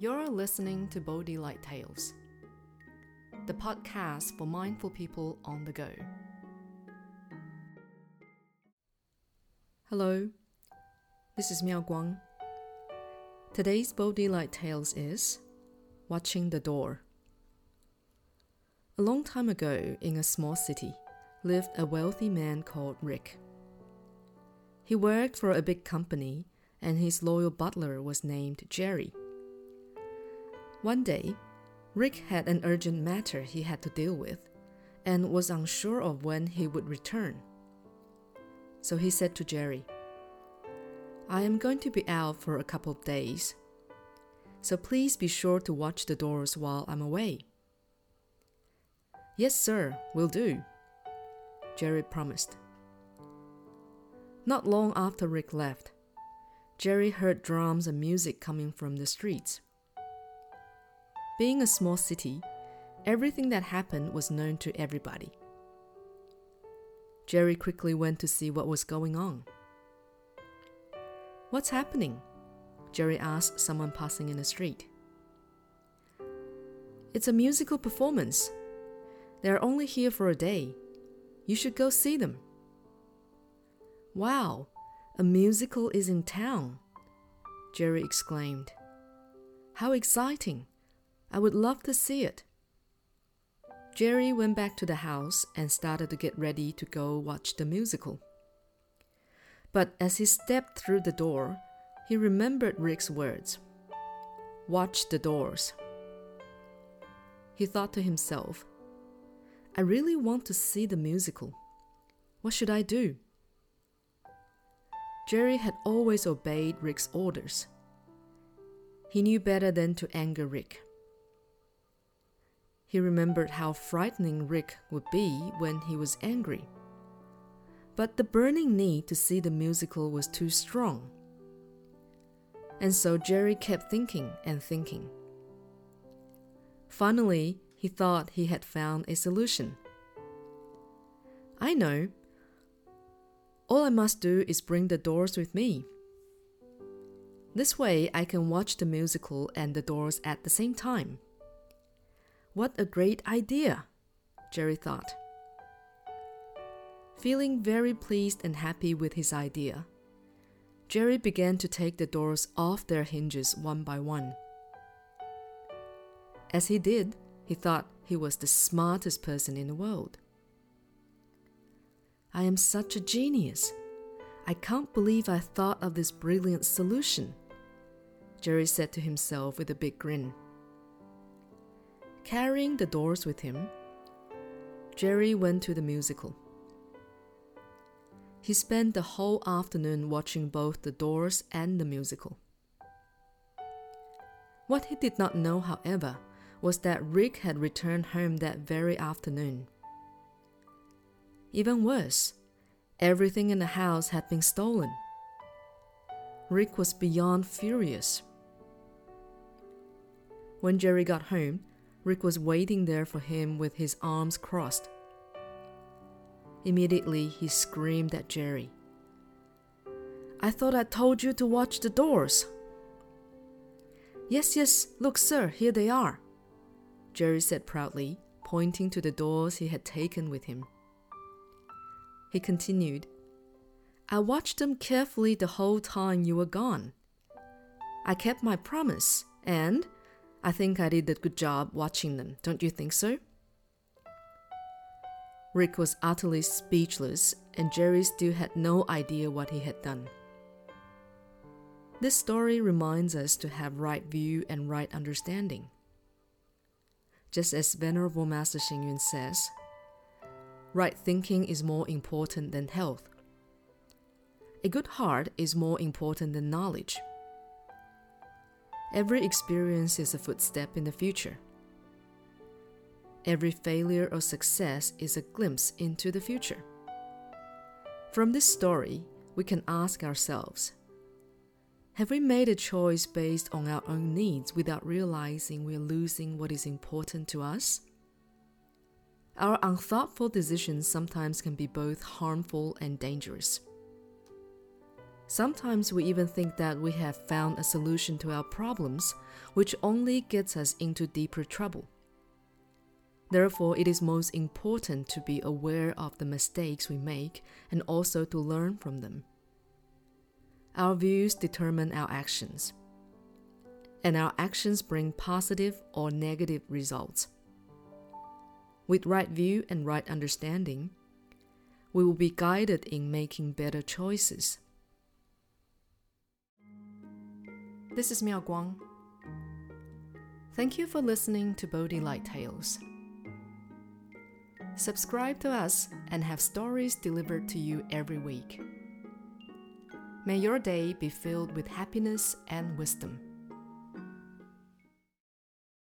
You're listening to Bodhi Light Tales, the podcast for mindful people on the go. Hello, this is Miao Guang. Today's Bodhi Light Tales is Watching the Door. A long time ago, in a small city, lived a wealthy man called Rick. He worked for a big company, and his loyal butler was named Jerry. One day, Rick had an urgent matter he had to deal with and was unsure of when he would return. So he said to Jerry, I am going to be out for a couple of days, so please be sure to watch the doors while I'm away. Yes, sir, will do, Jerry promised. Not long after Rick left, Jerry heard drums and music coming from the streets. Being a small city, everything that happened was known to everybody. Jerry quickly went to see what was going on. What's happening? Jerry asked someone passing in the street. It's a musical performance. They're only here for a day. You should go see them. Wow, a musical is in town, Jerry exclaimed. How exciting! I would love to see it. Jerry went back to the house and started to get ready to go watch the musical. But as he stepped through the door, he remembered Rick's words Watch the doors. He thought to himself, I really want to see the musical. What should I do? Jerry had always obeyed Rick's orders. He knew better than to anger Rick. He remembered how frightening Rick would be when he was angry. But the burning need to see the musical was too strong. And so Jerry kept thinking and thinking. Finally, he thought he had found a solution. I know. All I must do is bring the doors with me. This way, I can watch the musical and the doors at the same time. What a great idea, Jerry thought. Feeling very pleased and happy with his idea, Jerry began to take the doors off their hinges one by one. As he did, he thought he was the smartest person in the world. I am such a genius. I can't believe I thought of this brilliant solution, Jerry said to himself with a big grin. Carrying the doors with him, Jerry went to the musical. He spent the whole afternoon watching both the doors and the musical. What he did not know, however, was that Rick had returned home that very afternoon. Even worse, everything in the house had been stolen. Rick was beyond furious. When Jerry got home, Rick was waiting there for him with his arms crossed. Immediately, he screamed at Jerry. I thought I told you to watch the doors. Yes, yes, look, sir, here they are, Jerry said proudly, pointing to the doors he had taken with him. He continued, I watched them carefully the whole time you were gone. I kept my promise, and I think I did a good job watching them, don't you think so? Rick was utterly speechless, and Jerry still had no idea what he had done. This story reminds us to have right view and right understanding. Just as Venerable Master Hsing Yun says, right thinking is more important than health. A good heart is more important than knowledge. Every experience is a footstep in the future. Every failure or success is a glimpse into the future. From this story, we can ask ourselves Have we made a choice based on our own needs without realizing we are losing what is important to us? Our unthoughtful decisions sometimes can be both harmful and dangerous. Sometimes we even think that we have found a solution to our problems, which only gets us into deeper trouble. Therefore, it is most important to be aware of the mistakes we make and also to learn from them. Our views determine our actions, and our actions bring positive or negative results. With right view and right understanding, we will be guided in making better choices. This is Miao Guang. Thank you for listening to Bodhi Light Tales. Subscribe to us and have stories delivered to you every week. May your day be filled with happiness and wisdom.